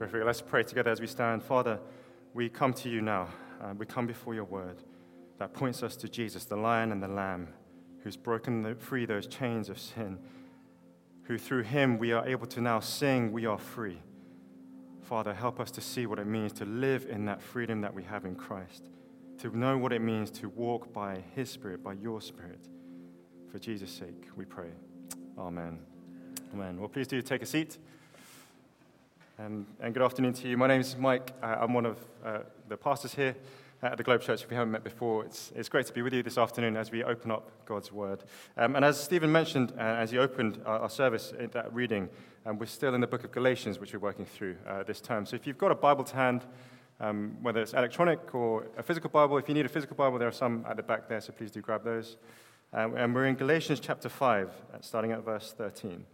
Terrific. Let's pray together as we stand. Father, we come to you now. Uh, we come before your word that points us to Jesus, the lion and the lamb, who's broken the, free those chains of sin, who through him we are able to now sing, We are free. Father, help us to see what it means to live in that freedom that we have in Christ, to know what it means to walk by his Spirit, by your Spirit. For Jesus' sake, we pray. Amen. Amen. Well, please do take a seat. Um, and good afternoon to you. My name is Mike. Uh, I'm one of uh, the pastors here at the Globe Church. If we haven't met before, it's, it's great to be with you this afternoon as we open up God's Word. Um, and as Stephen mentioned, uh, as he opened our, our, service in that reading, um, we're still in the book of Galatians, which we're working through uh, this term. So if you've got a Bible to hand, um, whether it's electronic or a physical Bible, if you need a physical Bible, there are some at the back there, so please do grab those. Um, and we're in Galatians chapter 5, uh, starting at verse 13.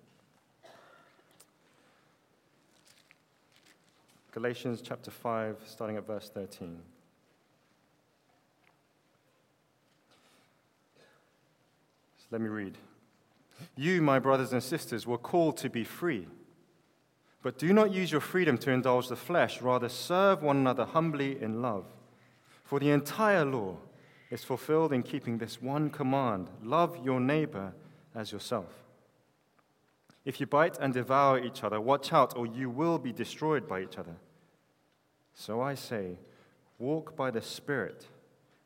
Galatians chapter 5, starting at verse 13. So let me read. You, my brothers and sisters, were called to be free. But do not use your freedom to indulge the flesh, rather, serve one another humbly in love. For the entire law is fulfilled in keeping this one command love your neighbor as yourself. If you bite and devour each other, watch out, or you will be destroyed by each other. So I say, walk by the Spirit,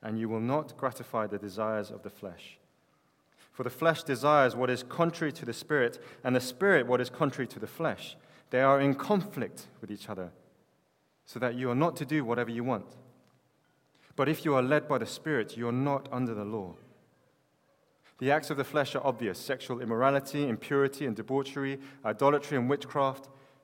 and you will not gratify the desires of the flesh. For the flesh desires what is contrary to the Spirit, and the Spirit what is contrary to the flesh. They are in conflict with each other, so that you are not to do whatever you want. But if you are led by the Spirit, you are not under the law. The acts of the flesh are obvious sexual immorality, impurity and debauchery, idolatry and witchcraft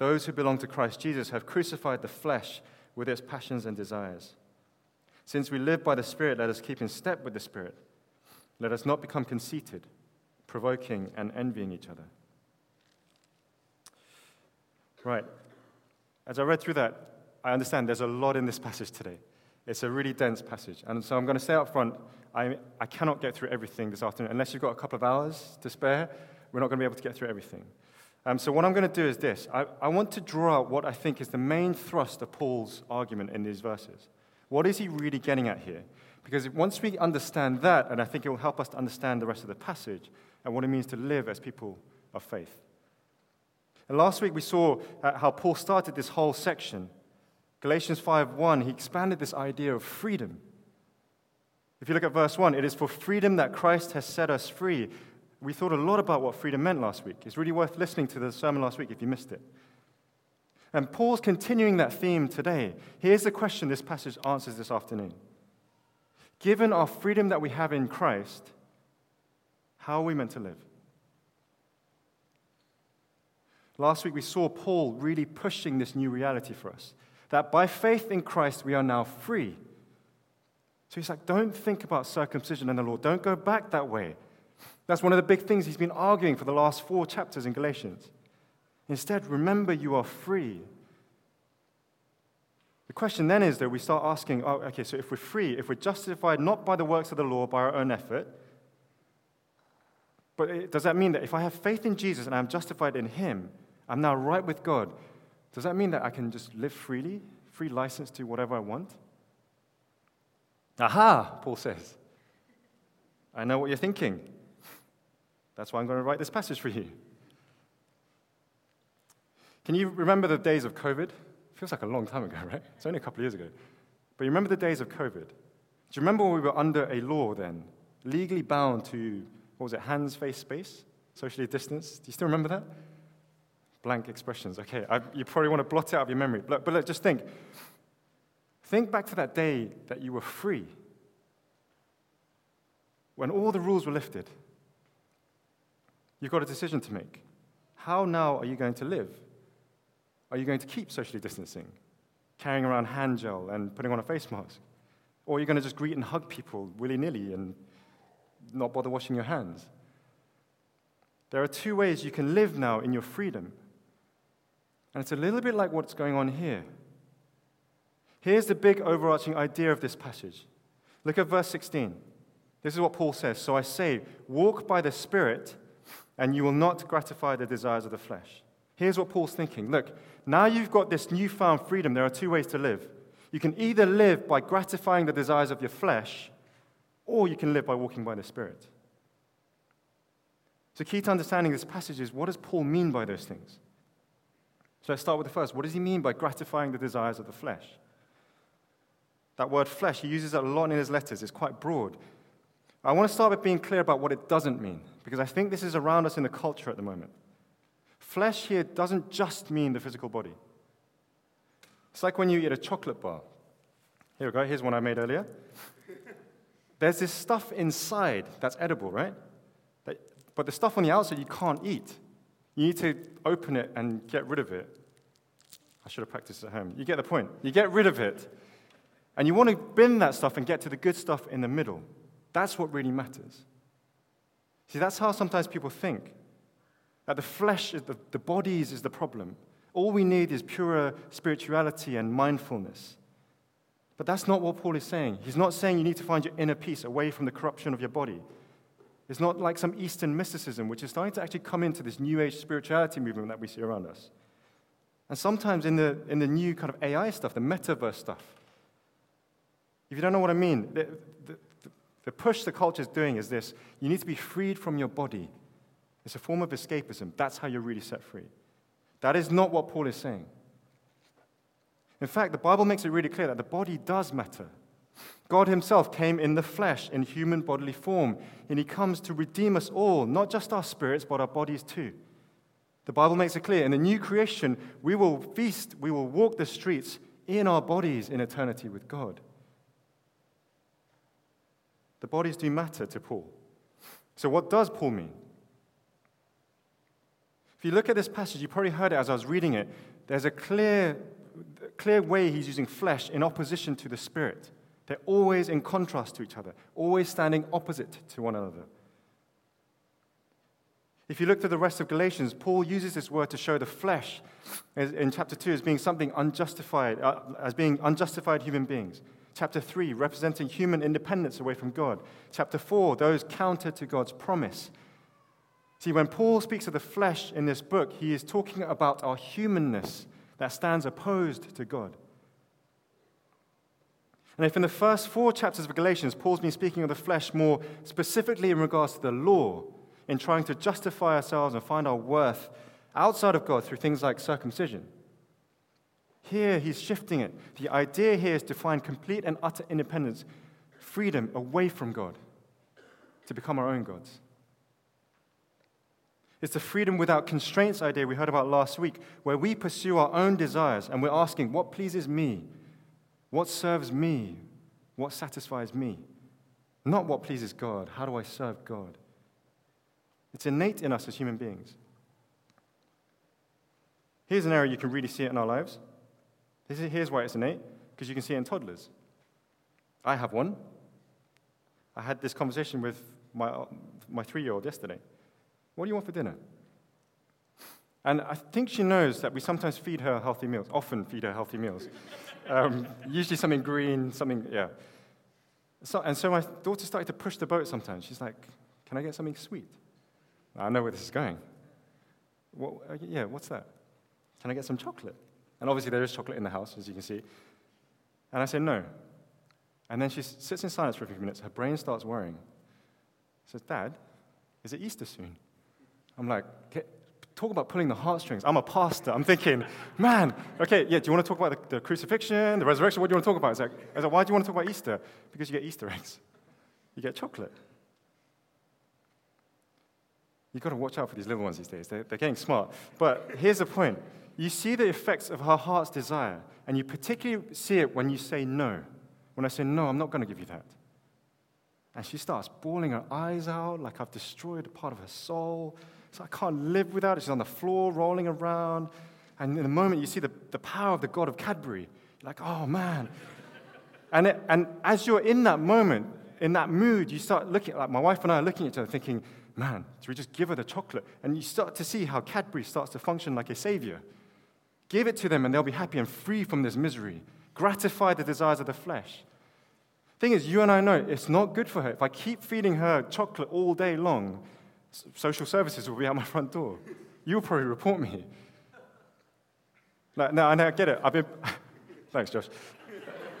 Those who belong to Christ Jesus have crucified the flesh with its passions and desires. Since we live by the Spirit, let us keep in step with the Spirit. Let us not become conceited, provoking and envying each other. Right. As I read through that, I understand there's a lot in this passage today. It's a really dense passage. And so I'm going to say up front, I, I cannot get through everything this afternoon. Unless you've got a couple of hours to spare, we're not going to be able to get through everything. Um, so, what I'm going to do is this I, I want to draw out what I think is the main thrust of Paul's argument in these verses. What is he really getting at here? Because once we understand that, and I think it will help us to understand the rest of the passage and what it means to live as people of faith. And last week we saw uh, how Paul started this whole section. Galatians 5:1, he expanded this idea of freedom. If you look at verse 1, it is for freedom that Christ has set us free we thought a lot about what freedom meant last week. It's really worth listening to the sermon last week if you missed it. And Paul's continuing that theme today. Here's the question this passage answers this afternoon Given our freedom that we have in Christ, how are we meant to live? Last week we saw Paul really pushing this new reality for us that by faith in Christ we are now free. So he's like, don't think about circumcision and the law. Don't go back that way. That's one of the big things he's been arguing for the last four chapters in Galatians. Instead, remember you are free. The question then is that we start asking, oh, okay, so if we're free, if we're justified not by the works of the law, by our own effort, but does that mean that if I have faith in Jesus and I'm justified in Him, I'm now right with God? Does that mean that I can just live freely, free license to whatever I want? Aha, Paul says. I know what you're thinking. That's why I'm going to write this passage for you. Can you remember the days of COVID? It feels like a long time ago, right? It's only a couple of years ago. But you remember the days of COVID? Do you remember when we were under a law then, legally bound to, what was it, hands, face, space, socially distanced? Do you still remember that? Blank expressions. Okay, I, you probably want to blot it out of your memory. But, but just think. Think back to that day that you were free, when all the rules were lifted You've got a decision to make. How now are you going to live? Are you going to keep socially distancing, carrying around hand gel and putting on a face mask? Or are you going to just greet and hug people willy nilly and not bother washing your hands? There are two ways you can live now in your freedom. And it's a little bit like what's going on here. Here's the big overarching idea of this passage. Look at verse 16. This is what Paul says. So I say, walk by the Spirit, and you will not gratify the desires of the flesh. Here's what Paul's thinking. Look, now you've got this newfound freedom. There are two ways to live. You can either live by gratifying the desires of your flesh, or you can live by walking by the Spirit. So, key to understanding this passage is what does Paul mean by those things? So, let's start with the first. What does he mean by gratifying the desires of the flesh? That word flesh, he uses it a lot in his letters. It's quite broad. I want to start with being clear about what it doesn't mean, because I think this is around us in the culture at the moment. Flesh here doesn't just mean the physical body. It's like when you eat a chocolate bar. Here we go, here's one I made earlier. There's this stuff inside that's edible, right? But the stuff on the outside you can't eat. You need to open it and get rid of it. I should have practiced at home. You get the point. You get rid of it. And you want to bin that stuff and get to the good stuff in the middle. That's what really matters. See, that's how sometimes people think. That the flesh, the, the bodies is the problem. All we need is pure spirituality and mindfulness. But that's not what Paul is saying. He's not saying you need to find your inner peace away from the corruption of your body. It's not like some Eastern mysticism, which is starting to actually come into this New Age spirituality movement that we see around us. And sometimes in the, in the new kind of AI stuff, the metaverse stuff, if you don't know what I mean, the, the, the push the culture is doing is this you need to be freed from your body. It's a form of escapism. That's how you're really set free. That is not what Paul is saying. In fact, the Bible makes it really clear that the body does matter. God Himself came in the flesh, in human bodily form, and He comes to redeem us all, not just our spirits, but our bodies too. The Bible makes it clear in the new creation, we will feast, we will walk the streets in our bodies in eternity with God. The bodies do matter to Paul. So, what does Paul mean? If you look at this passage, you probably heard it as I was reading it. There's a clear, clear way he's using flesh in opposition to the spirit. They're always in contrast to each other, always standing opposite to one another. If you look to the rest of Galatians, Paul uses this word to show the flesh in chapter 2 as being something unjustified, uh, as being unjustified human beings. Chapter 3, representing human independence away from God. Chapter 4, those counter to God's promise. See, when Paul speaks of the flesh in this book, he is talking about our humanness that stands opposed to God. And if in the first four chapters of Galatians, Paul's been speaking of the flesh more specifically in regards to the law, in trying to justify ourselves and find our worth outside of God through things like circumcision. Here, he's shifting it. The idea here is to find complete and utter independence, freedom away from God, to become our own gods. It's the freedom without constraints idea we heard about last week, where we pursue our own desires and we're asking, what pleases me? What serves me? What satisfies me? Not what pleases God. How do I serve God? It's innate in us as human beings. Here's an area you can really see it in our lives. Here's why it's innate because you can see it in toddlers. I have one. I had this conversation with my, my three year old yesterday. What do you want for dinner? And I think she knows that we sometimes feed her healthy meals, often feed her healthy meals. um, usually something green, something, yeah. So, and so my daughter started to push the boat sometimes. She's like, Can I get something sweet? I know where this is going. What, uh, yeah, what's that? Can I get some chocolate? And obviously, there is chocolate in the house, as you can see. And I say, No. And then she sits in silence for a few minutes. Her brain starts worrying. She says, Dad, is it Easter soon? I'm like, talk about pulling the heartstrings. I'm a pastor. I'm thinking, man, okay, yeah, do you want to talk about the, the crucifixion, the resurrection? What do you want to talk about? It's like, I like, why do you want to talk about Easter? Because you get Easter eggs, you get chocolate. You've got to watch out for these little ones these days. They're, they're getting smart. But here's the point you see the effects of her heart's desire, and you particularly see it when you say no. When I say, no, I'm not going to give you that. And she starts bawling her eyes out like I've destroyed a part of her soul. So I can't live without it. She's on the floor rolling around. And in the moment you see the, the power of the God of Cadbury, you're like, oh man. and, it, and as you're in that moment, in that mood, you start looking, like my wife and I are looking at each other thinking, man, should we just give her the chocolate? And you start to see how Cadbury starts to function like a savior. Give it to them and they'll be happy and free from this misery. Gratify the desires of the flesh. Thing is, you and I know it's not good for her. If I keep feeding her chocolate all day long, social services will be at my front door. You'll probably report me. No, no, I get it. I've been. Thanks, Josh.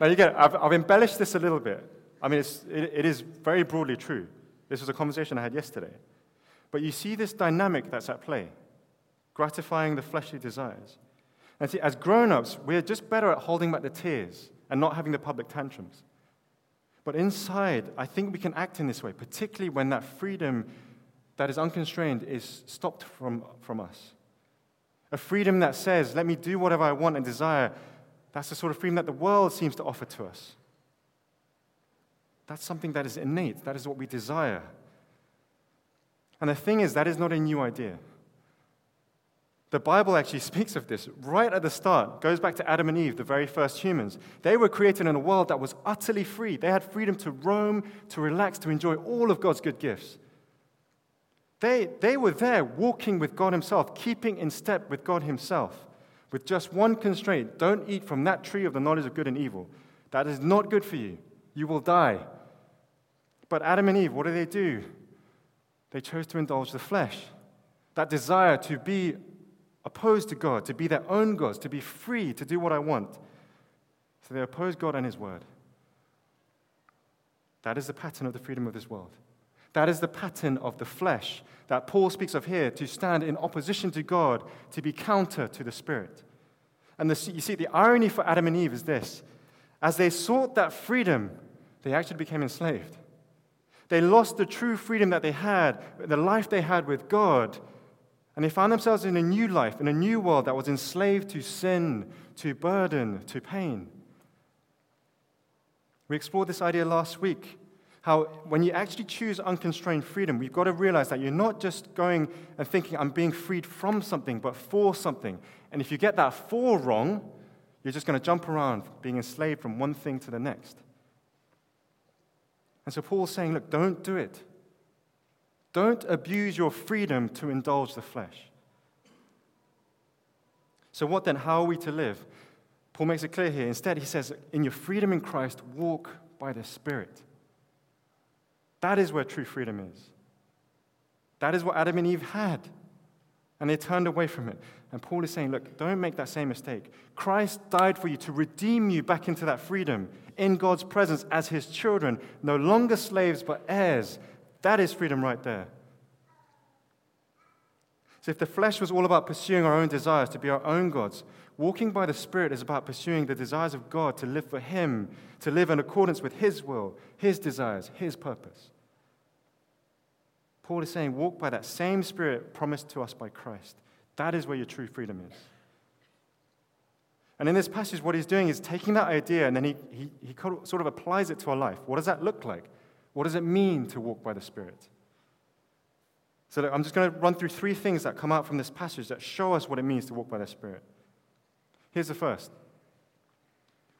now you get it. I've, I've, embellished this a little bit. I mean, it, it is very broadly true. This was a conversation I had yesterday. But you see this dynamic that's at play gratifying the fleshly desires. And see, as grown ups, we're just better at holding back the tears and not having the public tantrums. But inside, I think we can act in this way, particularly when that freedom that is unconstrained is stopped from, from us. A freedom that says, let me do whatever I want and desire. That's the sort of freedom that the world seems to offer to us. That's something that is innate, that is what we desire. And the thing is, that is not a new idea. The Bible actually speaks of this right at the start. Goes back to Adam and Eve, the very first humans. They were created in a world that was utterly free. They had freedom to roam, to relax, to enjoy all of God's good gifts. They, they were there walking with God Himself, keeping in step with God Himself, with just one constraint don't eat from that tree of the knowledge of good and evil. That is not good for you. You will die. But Adam and Eve, what do they do? They chose to indulge the flesh. That desire to be opposed to God, to be their own gods, to be free, to do what I want. So they oppose God and His word. That is the pattern of the freedom of this world. That is the pattern of the flesh that Paul speaks of here to stand in opposition to God, to be counter to the Spirit. And the, you see, the irony for Adam and Eve is this as they sought that freedom, they actually became enslaved. They lost the true freedom that they had, the life they had with God, and they found themselves in a new life, in a new world that was enslaved to sin, to burden, to pain. We explored this idea last week. How, when you actually choose unconstrained freedom, we've got to realize that you're not just going and thinking, I'm being freed from something, but for something. And if you get that for wrong, you're just going to jump around being enslaved from one thing to the next. And so Paul's saying, look, don't do it. Don't abuse your freedom to indulge the flesh. So, what then? How are we to live? Paul makes it clear here. Instead, he says, In your freedom in Christ, walk by the Spirit. That is where true freedom is. That is what Adam and Eve had. And they turned away from it. And Paul is saying, Look, don't make that same mistake. Christ died for you to redeem you back into that freedom in God's presence as his children, no longer slaves, but heirs. That is freedom right there. So, if the flesh was all about pursuing our own desires, to be our own gods, walking by the Spirit is about pursuing the desires of God, to live for Him, to live in accordance with His will, His desires, His purpose. Paul is saying, walk by that same Spirit promised to us by Christ. That is where your true freedom is. And in this passage, what he's doing is taking that idea and then he, he, he sort of applies it to our life. What does that look like? What does it mean to walk by the Spirit? So look, I'm just going to run through three things that come out from this passage that show us what it means to walk by the Spirit. Here's the first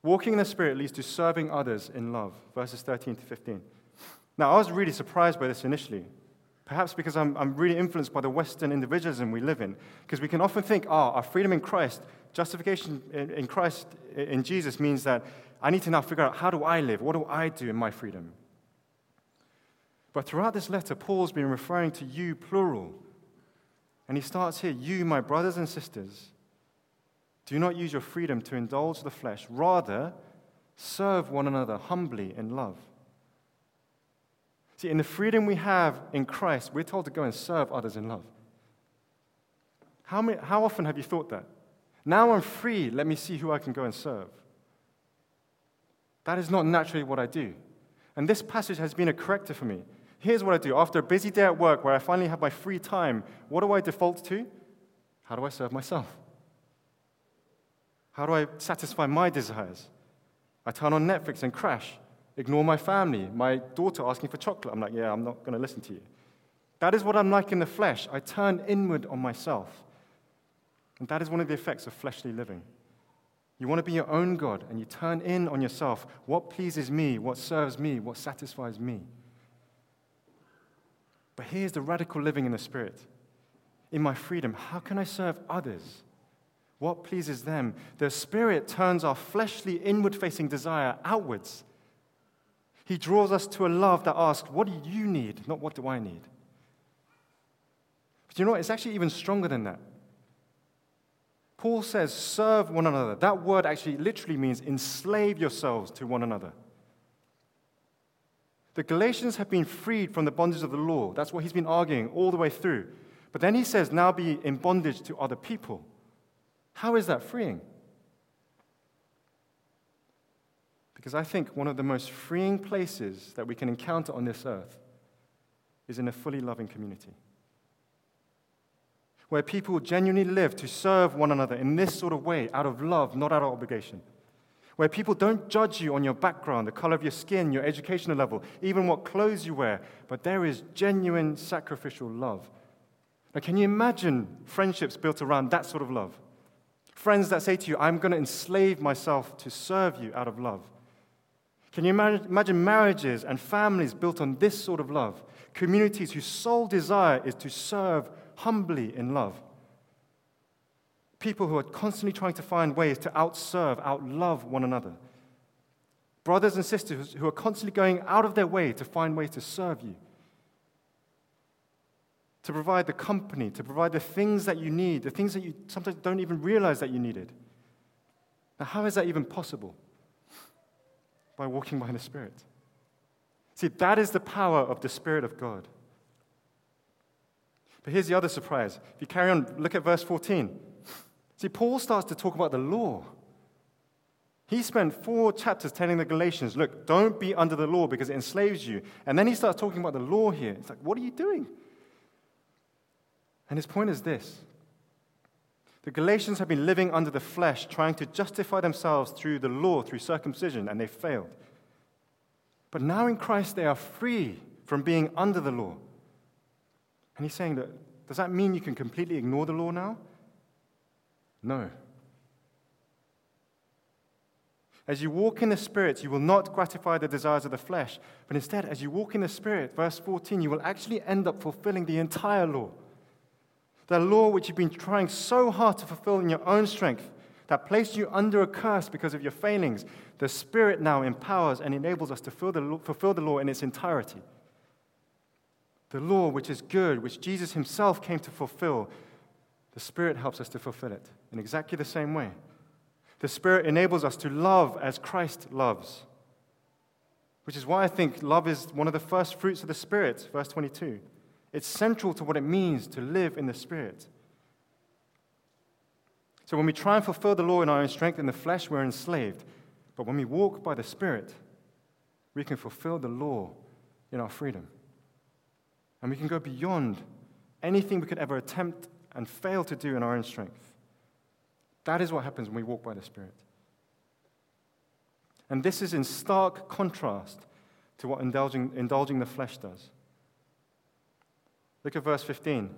Walking in the Spirit leads to serving others in love, verses 13 to 15. Now, I was really surprised by this initially, perhaps because I'm, I'm really influenced by the Western individualism we live in, because we can often think, oh, our freedom in Christ, justification in, in Christ, in Jesus, means that I need to now figure out how do I live? What do I do in my freedom? But throughout this letter, Paul's been referring to you, plural. And he starts here You, my brothers and sisters, do not use your freedom to indulge the flesh. Rather, serve one another humbly in love. See, in the freedom we have in Christ, we're told to go and serve others in love. How, many, how often have you thought that? Now I'm free, let me see who I can go and serve. That is not naturally what I do. And this passage has been a corrector for me. Here's what I do. After a busy day at work where I finally have my free time, what do I default to? How do I serve myself? How do I satisfy my desires? I turn on Netflix and crash, ignore my family, my daughter asking for chocolate. I'm like, yeah, I'm not going to listen to you. That is what I'm like in the flesh. I turn inward on myself. And that is one of the effects of fleshly living. You want to be your own God, and you turn in on yourself what pleases me, what serves me, what satisfies me. But here's the radical living in the Spirit. In my freedom, how can I serve others? What pleases them? The Spirit turns our fleshly, inward facing desire outwards. He draws us to a love that asks, What do you need? Not what do I need? But you know what? It's actually even stronger than that. Paul says, serve one another. That word actually literally means enslave yourselves to one another. The Galatians have been freed from the bondage of the law. That's what he's been arguing all the way through. But then he says, now be in bondage to other people. How is that freeing? Because I think one of the most freeing places that we can encounter on this earth is in a fully loving community where people genuinely live to serve one another in this sort of way, out of love, not out of obligation. Where people don't judge you on your background, the color of your skin, your educational level, even what clothes you wear, but there is genuine sacrificial love. Now, can you imagine friendships built around that sort of love? Friends that say to you, I'm going to enslave myself to serve you out of love. Can you imagine marriages and families built on this sort of love? Communities whose sole desire is to serve humbly in love. People who are constantly trying to find ways to outserve, outlove one another. Brothers and sisters who are constantly going out of their way to find ways to serve you. To provide the company, to provide the things that you need, the things that you sometimes don't even realize that you needed. Now, how is that even possible? By walking by the Spirit. See, that is the power of the Spirit of God. But here's the other surprise. If you carry on, look at verse 14. See, Paul starts to talk about the law. He spent four chapters telling the Galatians, look, don't be under the law because it enslaves you. And then he starts talking about the law here. It's like, what are you doing? And his point is this the Galatians have been living under the flesh, trying to justify themselves through the law, through circumcision, and they failed. But now in Christ, they are free from being under the law. And he's saying that, does that mean you can completely ignore the law now? No. As you walk in the Spirit, you will not gratify the desires of the flesh, but instead, as you walk in the Spirit, verse 14, you will actually end up fulfilling the entire law. The law which you've been trying so hard to fulfill in your own strength, that placed you under a curse because of your failings, the Spirit now empowers and enables us to fulfill the law in its entirety the law which is good, which Jesus himself came to fulfill, the Spirit helps us to fulfill it in exactly the same way. The Spirit enables us to love as Christ loves, which is why I think love is one of the first fruits of the Spirit, verse 22. It's central to what it means to live in the Spirit. So when we try and fulfill the law in our own strength in the flesh, we're enslaved. But when we walk by the Spirit, we can fulfill the law in our freedom. And we can go beyond anything we could ever attempt and fail to do in our own strength. That is what happens when we walk by the Spirit. And this is in stark contrast to what indulging, indulging the flesh does. Look at verse 15.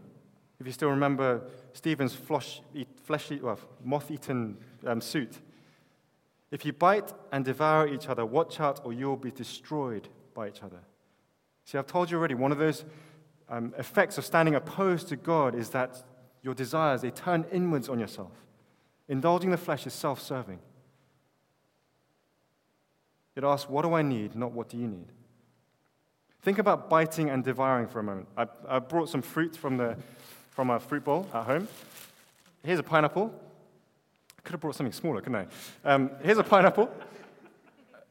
If you still remember Stephen's fleshy, well, moth eaten um, suit. If you bite and devour each other, watch out or you'll be destroyed by each other. See, I've told you already, one of those um, effects of standing opposed to God is that your desires, they turn inwards on yourself. Indulging the flesh is self serving. It asks, What do I need? not what do you need? Think about biting and devouring for a moment. I, I brought some fruit from, the, from a fruit bowl at home. Here's a pineapple. I could have brought something smaller, couldn't I? Um, here's a pineapple.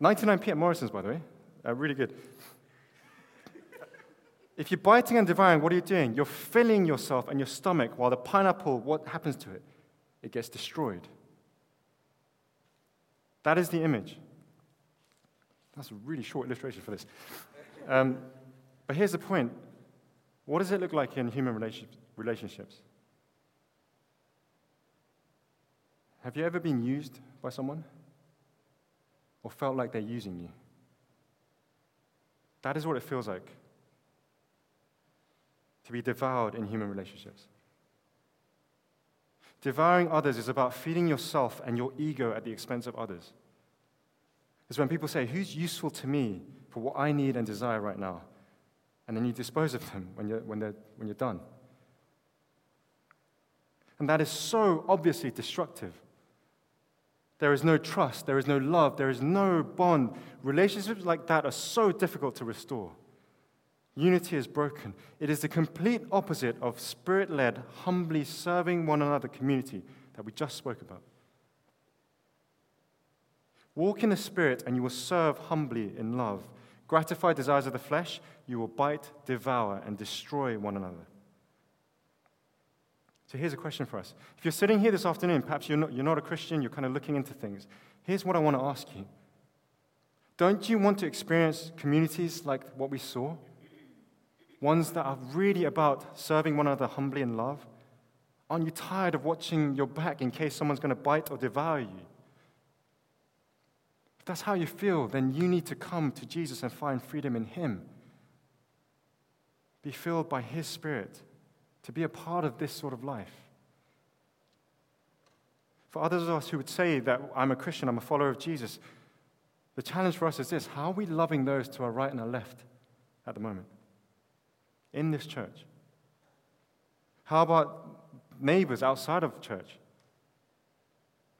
99p at Morrison's, by the way. Uh, really good. If you're biting and devouring, what are you doing? You're filling yourself and your stomach while the pineapple, what happens to it? It gets destroyed. That is the image. That's a really short illustration for this. Um, but here's the point what does it look like in human relationships? Have you ever been used by someone or felt like they're using you? That is what it feels like to be devoured in human relationships. Devouring others is about feeding yourself and your ego at the expense of others. It's when people say, Who's useful to me for what I need and desire right now? And then you dispose of them when you're, when, they're, when you're done. And that is so obviously destructive. There is no trust, there is no love, there is no bond. Relationships like that are so difficult to restore. Unity is broken. It is the complete opposite of spirit led, humbly serving one another community that we just spoke about. Walk in the Spirit, and you will serve humbly in love. Gratify desires of the flesh, you will bite, devour, and destroy one another. So here's a question for us. If you're sitting here this afternoon, perhaps you're not, you're not a Christian, you're kind of looking into things. Here's what I want to ask you Don't you want to experience communities like what we saw? Ones that are really about serving one another humbly in love? Aren't you tired of watching your back in case someone's going to bite or devour you? That's how you feel, then you need to come to Jesus and find freedom in Him. Be filled by His Spirit to be a part of this sort of life. For others of us who would say that I'm a Christian, I'm a follower of Jesus, the challenge for us is this how are we loving those to our right and our left at the moment in this church? How about neighbors outside of church?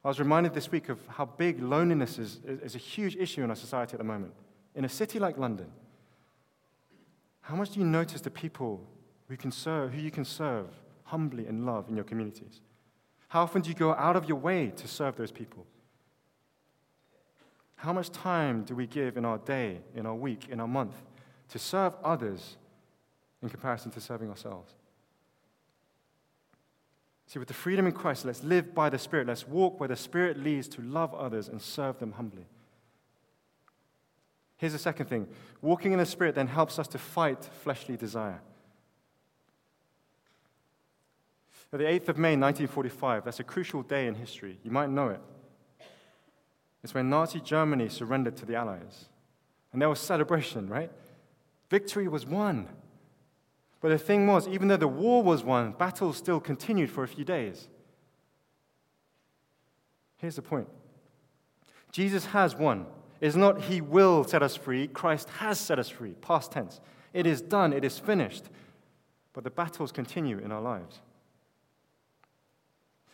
I was reminded this week of how big loneliness is, is a huge issue in our society at the moment. In a city like London, how much do you notice the people who, can serve, who you can serve humbly and love in your communities? How often do you go out of your way to serve those people? How much time do we give in our day, in our week, in our month to serve others in comparison to serving ourselves? See, with the freedom in Christ, let's live by the Spirit. Let's walk where the Spirit leads to love others and serve them humbly. Here's the second thing walking in the Spirit then helps us to fight fleshly desire. the 8th of May, 1945, that's a crucial day in history. You might know it. It's when Nazi Germany surrendered to the Allies. And there was celebration, right? Victory was won. But the thing was, even though the war was won, battles still continued for a few days. Here's the point Jesus has won. It's not he will set us free, Christ has set us free, past tense. It is done, it is finished. But the battles continue in our lives.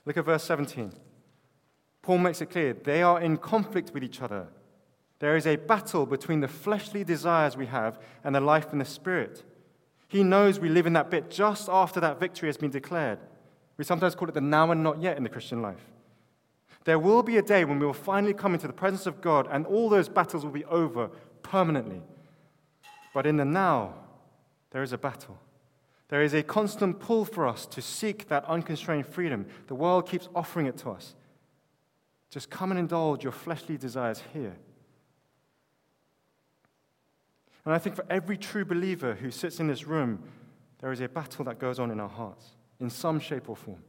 Look at verse 17. Paul makes it clear they are in conflict with each other. There is a battle between the fleshly desires we have and the life in the spirit. He knows we live in that bit just after that victory has been declared. We sometimes call it the now and not yet in the Christian life. There will be a day when we will finally come into the presence of God and all those battles will be over permanently. But in the now, there is a battle. There is a constant pull for us to seek that unconstrained freedom. The world keeps offering it to us. Just come and indulge your fleshly desires here. And I think for every true believer who sits in this room, there is a battle that goes on in our hearts in some shape or form.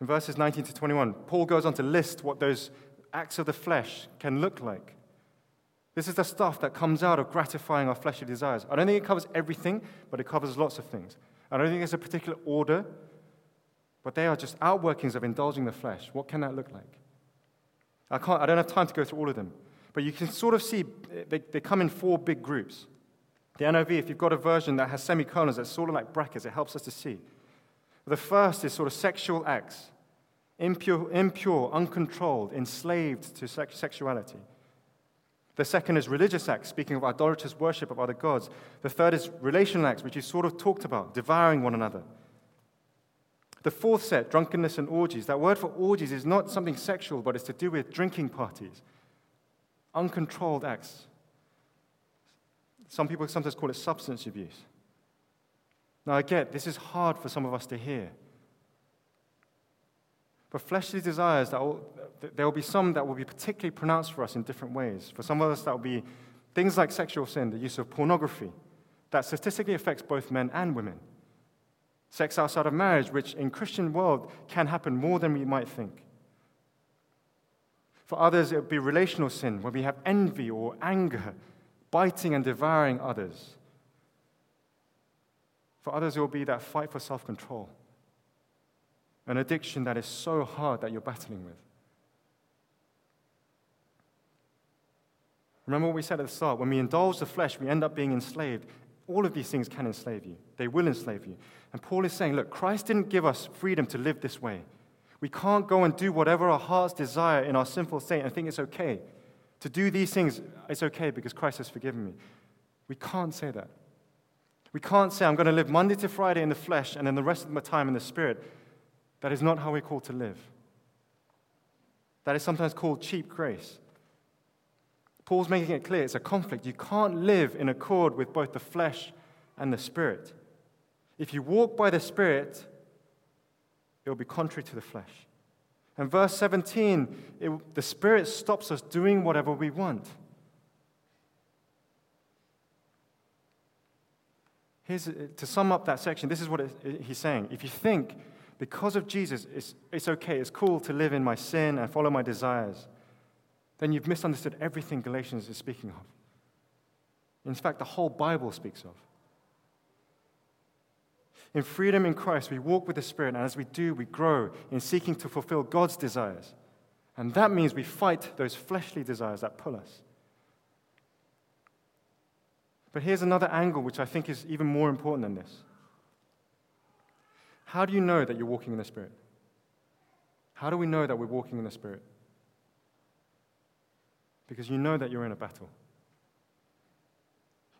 In verses 19 to 21, Paul goes on to list what those acts of the flesh can look like. This is the stuff that comes out of gratifying our fleshly desires. I don't think it covers everything, but it covers lots of things. I don't think there's a particular order, but they are just outworkings of indulging the flesh. What can that look like? I, can't, I don't have time to go through all of them, but you can sort of see eh, they, they come in four big groups. The NIV, if you've got a version that has semicolons that's sort of like brackets, it helps us to see. The first is sort of sexual acts impure, impure uncontrolled, enslaved to sex- sexuality. The second is religious acts, speaking of idolatrous worship of other gods. The third is relational acts, which you sort of talked about, devouring one another. The fourth set, drunkenness and orgies. That word for orgies is not something sexual, but it's to do with drinking parties, uncontrolled acts. Some people sometimes call it substance abuse. Now, I get this is hard for some of us to hear. But fleshly desires, that will, there will be some that will be particularly pronounced for us in different ways. For some of us, that will be things like sexual sin, the use of pornography, that statistically affects both men and women. Sex outside of marriage, which in Christian world can happen more than we might think. For others, it will be relational sin, where we have envy or anger, biting and devouring others. For others, it will be that fight for self control an addiction that is so hard that you're battling with. Remember what we said at the start? When we indulge the flesh, we end up being enslaved. All of these things can enslave you, they will enslave you. And Paul is saying, look, Christ didn't give us freedom to live this way. We can't go and do whatever our hearts desire in our sinful state and think it's okay. To do these things, it's okay because Christ has forgiven me. We can't say that. We can't say, I'm going to live Monday to Friday in the flesh and then the rest of my time in the spirit. That is not how we're called to live. That is sometimes called cheap grace. Paul's making it clear it's a conflict. You can't live in accord with both the flesh and the spirit. If you walk by the spirit, it will be contrary to the flesh. And verse 17, it, the spirit stops us doing whatever we want. Here's, uh, to sum up that section, this is what it, he's saying. If you think because of Jesus, it's, it's okay, it's cool to live in my sin and follow my desires, then you've misunderstood everything Galatians is speaking of. In fact, the whole Bible speaks of. In freedom in Christ, we walk with the Spirit, and as we do, we grow in seeking to fulfill God's desires. And that means we fight those fleshly desires that pull us. But here's another angle which I think is even more important than this. How do you know that you're walking in the Spirit? How do we know that we're walking in the Spirit? Because you know that you're in a battle.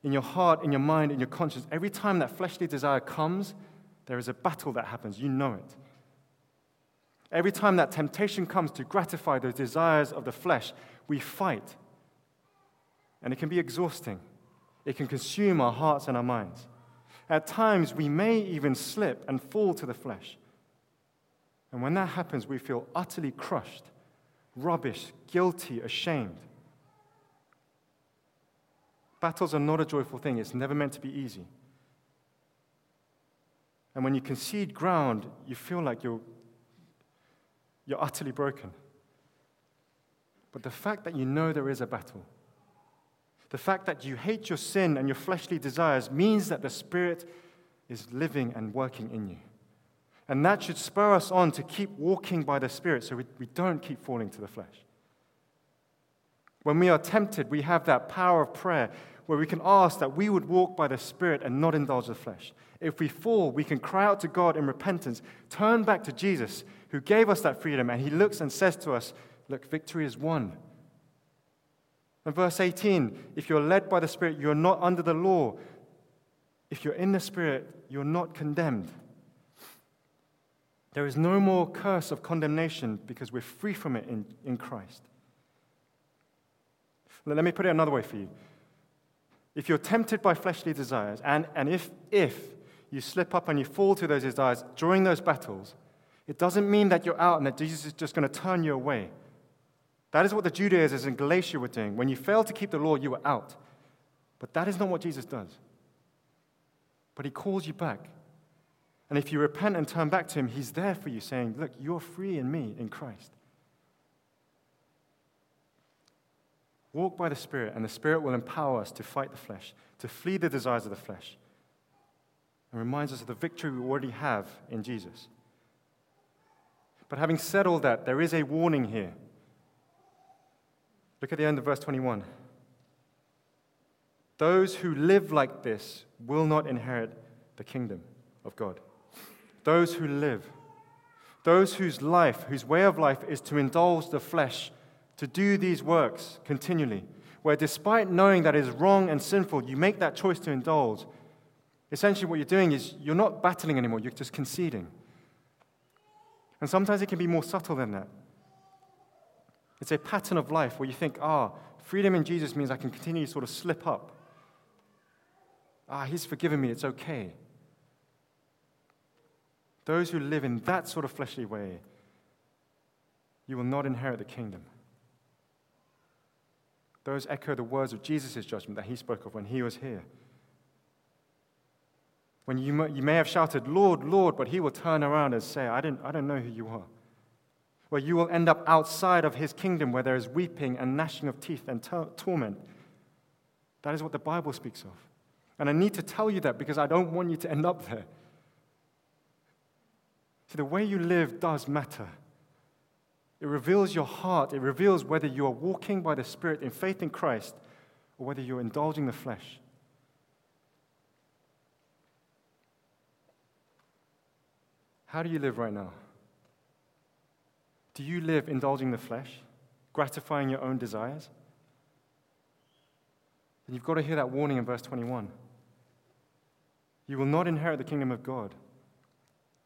In your heart, in your mind, in your conscience, every time that fleshly desire comes, there is a battle that happens. You know it. Every time that temptation comes to gratify those desires of the flesh, we fight. And it can be exhausting. It can consume our hearts and our minds. At times, we may even slip and fall to the flesh. And when that happens, we feel utterly crushed, rubbish, guilty, ashamed. Battles are not a joyful thing, it's never meant to be easy. And when you concede ground, you feel like you're, you're utterly broken. But the fact that you know there is a battle, the fact that you hate your sin and your fleshly desires means that the Spirit is living and working in you. And that should spur us on to keep walking by the Spirit so we, we don't keep falling to the flesh. When we are tempted, we have that power of prayer where we can ask that we would walk by the Spirit and not indulge the flesh. If we fall, we can cry out to God in repentance, turn back to Jesus, who gave us that freedom, and He looks and says to us, Look, victory is won. And verse 18 if you're led by the Spirit, you're not under the law. If you're in the Spirit, you're not condemned. There is no more curse of condemnation because we're free from it in, in Christ. Let me put it another way for you. If you're tempted by fleshly desires, and, and if, if you slip up and you fall to those desires during those battles, it doesn't mean that you're out and that Jesus is just going to turn you away. That is what the Judaizers in Galatia were doing. When you failed to keep the law, you were out. But that is not what Jesus does. But he calls you back. And if you repent and turn back to him, he's there for you, saying, Look, you're free in me, in Christ. Walk by the Spirit, and the Spirit will empower us to fight the flesh, to flee the desires of the flesh, and reminds us of the victory we already have in Jesus. But having said all that, there is a warning here. Look at the end of verse 21. Those who live like this will not inherit the kingdom of God. Those who live, those whose life, whose way of life is to indulge the flesh, to do these works continually, where despite knowing that is wrong and sinful, you make that choice to indulge. Essentially, what you're doing is you're not battling anymore, you're just conceding. And sometimes it can be more subtle than that. It's a pattern of life where you think, ah, freedom in Jesus means I can continue to sort of slip up. Ah, He's forgiven me, it's okay. Those who live in that sort of fleshly way, you will not inherit the kingdom. Those echo the words of Jesus' judgment that he spoke of when he was here. When you, you may have shouted, Lord, Lord, but he will turn around and say, I, didn't, I don't know who you are where you will end up outside of his kingdom where there is weeping and gnashing of teeth and torment. That is what the Bible speaks of. And I need to tell you that because I don't want you to end up there. See, the way you live does matter. It reveals your heart. It reveals whether you are walking by the Spirit in faith in Christ or whether you're indulging the flesh. How do you live right now? Do you live indulging the flesh, gratifying your own desires? Then you've got to hear that warning in verse 21. You will not inherit the kingdom of God.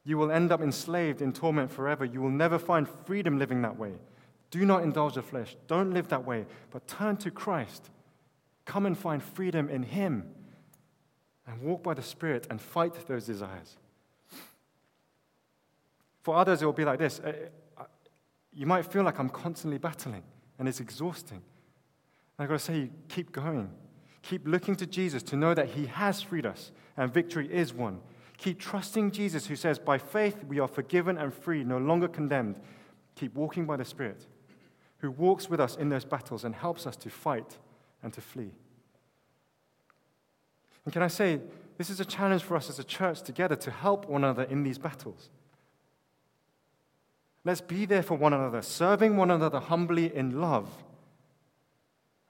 You will end up enslaved in torment forever. You will never find freedom living that way. Do not indulge the flesh. Don't live that way, but turn to Christ. Come and find freedom in Him and walk by the Spirit and fight those desires. For others, it will be like this uh, uh, you might feel like I'm constantly battling and it's exhausting. And I've got to say, keep going. Keep looking to Jesus to know that He has freed us and victory is won. Keep trusting Jesus, who says, By faith we are forgiven and free, no longer condemned. Keep walking by the Spirit, who walks with us in those battles and helps us to fight and to flee. And can I say, this is a challenge for us as a church together to help one another in these battles. Let's be there for one another, serving one another humbly in love,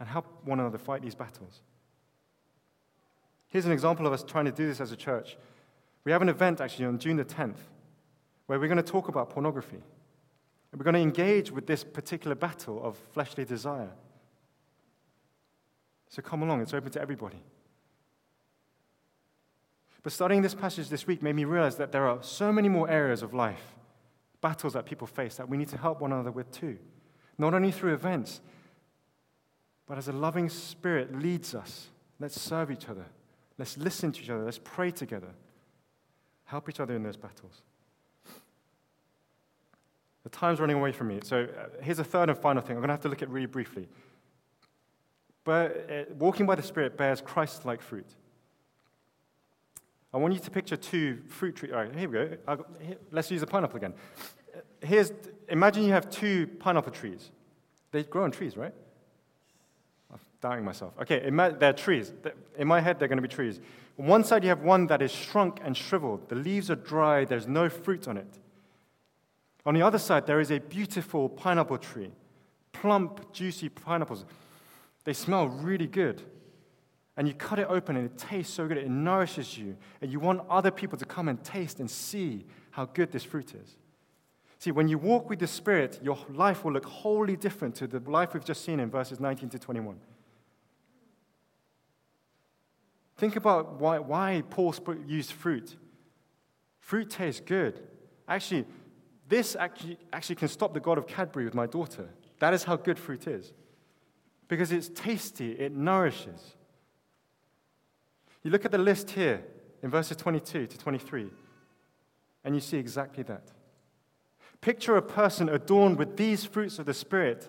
and help one another fight these battles. Here's an example of us trying to do this as a church. We have an event actually on June the 10th where we're going to talk about pornography. And we're going to engage with this particular battle of fleshly desire. So come along, it's open to everybody. But studying this passage this week made me realize that there are so many more areas of life, battles that people face, that we need to help one another with too. Not only through events, but as a loving spirit leads us. Let's serve each other. Let's listen to each other. Let's pray together. Help each other in those battles. The time's running away from me. So uh, here's a third and final thing I'm going to have to look at really briefly. But uh, walking by the Spirit bears Christ like fruit. I want you to picture two fruit trees. All right, here we go. Here, let's use the pineapple again. Uh, here's, imagine you have two pineapple trees. They grow on trees, right? Doubting myself. Okay, they're trees. In my head, they're going to be trees. On one side, you have one that is shrunk and shriveled. The leaves are dry, there's no fruit on it. On the other side, there is a beautiful pineapple tree. Plump, juicy pineapples. They smell really good. And you cut it open and it tastes so good, it nourishes you. And you want other people to come and taste and see how good this fruit is. See, when you walk with the Spirit, your life will look wholly different to the life we've just seen in verses 19 to 21. Think about why, why Paul used fruit. Fruit tastes good. Actually, this actually, actually can stop the God of Cadbury with my daughter. That is how good fruit is. Because it's tasty, it nourishes. You look at the list here in verses 22 to 23, and you see exactly that. Picture a person adorned with these fruits of the Spirit.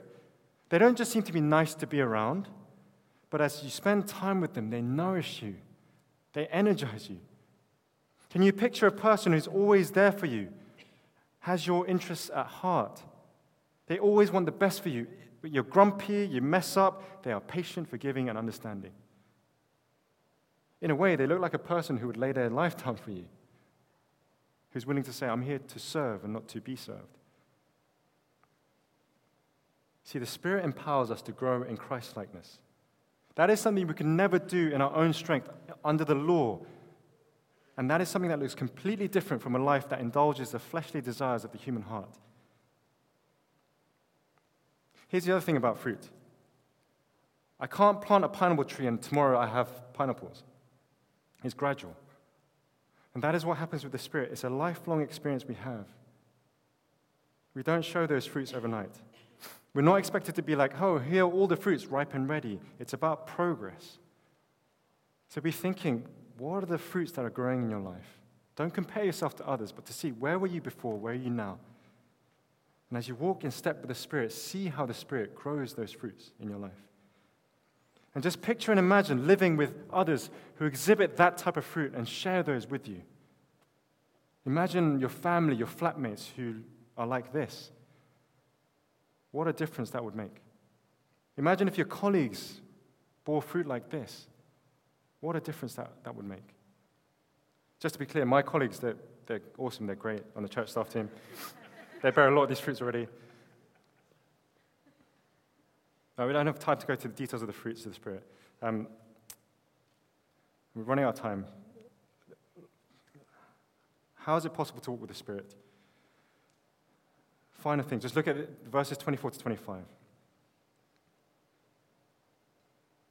They don't just seem to be nice to be around, but as you spend time with them, they nourish you, they energize you. Can you picture a person who's always there for you, has your interests at heart? They always want the best for you. You're grumpy, you mess up, they are patient, forgiving, and understanding. In a way, they look like a person who would lay their lifetime for you, who's willing to say, I'm here to serve and not to be served. See, the Spirit empowers us to grow in Christ likeness. That is something we can never do in our own strength under the law. And that is something that looks completely different from a life that indulges the fleshly desires of the human heart. Here's the other thing about fruit I can't plant a pineapple tree and tomorrow I have pineapples. It's gradual. And that is what happens with the Spirit. It's a lifelong experience we have. We don't show those fruits overnight. We're not expected to be like, oh, here are all the fruits ripe and ready. It's about progress. So be thinking, what are the fruits that are growing in your life? Don't compare yourself to others, but to see where were you before, where are you now? And as you walk in step with the Spirit, see how the Spirit grows those fruits in your life. And just picture and imagine living with others who exhibit that type of fruit and share those with you. Imagine your family, your flatmates who are like this. What a difference that would make. Imagine if your colleagues bore fruit like this. What a difference that, that would make. Just to be clear, my colleagues, that they're awesome, they're great on the church staff team. they bear a lot of these fruits already. we don't have time to go to the details of the fruits of the Spirit. Um, we're running out of time. How is it possible to walk with the Spirit? Final thing, just look at verses 24 to 25.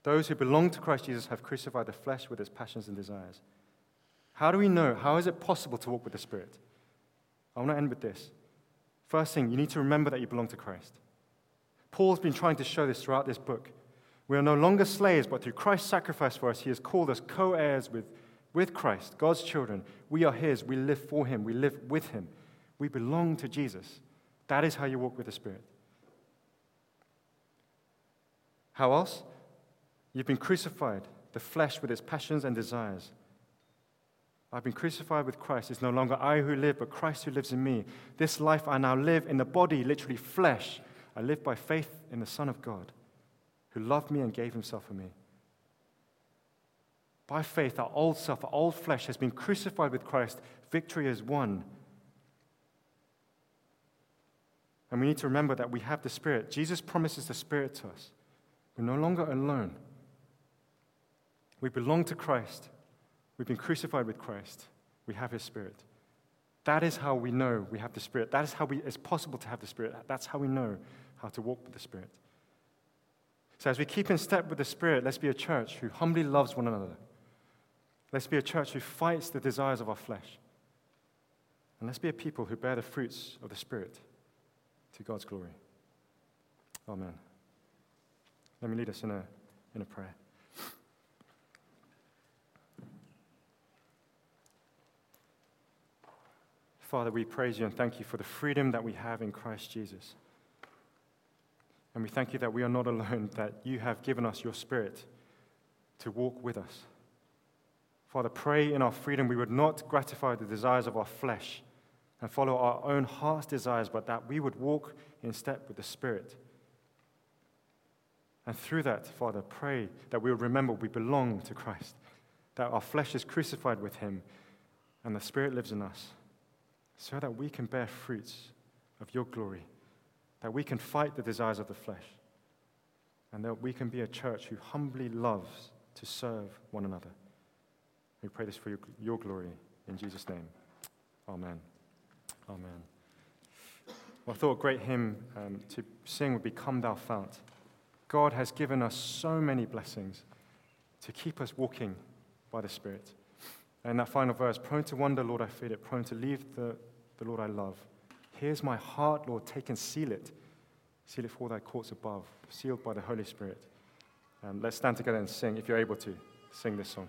Those who belong to Christ Jesus have crucified the flesh with its passions and desires. How do we know? How is it possible to walk with the Spirit? I want to end with this. First thing, you need to remember that you belong to Christ. Paul's been trying to show this throughout this book. We are no longer slaves, but through Christ's sacrifice for us, he has called us co heirs with, with Christ, God's children. We are his. We live for him. We live with him. We belong to Jesus. That is how you walk with the Spirit. How else? You've been crucified, the flesh with its passions and desires. I've been crucified with Christ. It's no longer I who live, but Christ who lives in me. This life I now live in the body, literally flesh. I live by faith in the Son of God, who loved me and gave himself for me. By faith, our old self, our old flesh has been crucified with Christ. Victory is won. And we need to remember that we have the Spirit. Jesus promises the Spirit to us. We're no longer alone. We belong to Christ. We've been crucified with Christ. We have his Spirit. That is how we know we have the Spirit. That is how we, it's possible to have the Spirit. That's how we know how to walk with the Spirit. So, as we keep in step with the Spirit, let's be a church who humbly loves one another. Let's be a church who fights the desires of our flesh. And let's be a people who bear the fruits of the Spirit to God's glory. Amen. Let me lead us in a, in a prayer. Father, we praise you and thank you for the freedom that we have in Christ Jesus. And we thank you that we are not alone, that you have given us your Spirit to walk with us. Father, pray in our freedom we would not gratify the desires of our flesh and follow our own heart's desires, but that we would walk in step with the Spirit. And through that, Father, pray that we would remember we belong to Christ, that our flesh is crucified with him, and the Spirit lives in us so that we can bear fruits of your glory, that we can fight the desires of the flesh, and that we can be a church who humbly loves to serve one another. We pray this for your, your glory in Jesus' name. Amen. Amen. Well, I thought a great hymn um, to sing would be Come Thou Fount. God has given us so many blessings to keep us walking by the Spirit. And that final verse, prone to wonder, Lord, I feed it, prone to leave the, the Lord I love. Here's my heart, Lord, take and seal it. Seal it for thy courts above, sealed by the Holy Spirit. Um, let's stand together and sing, if you're able to, sing this song.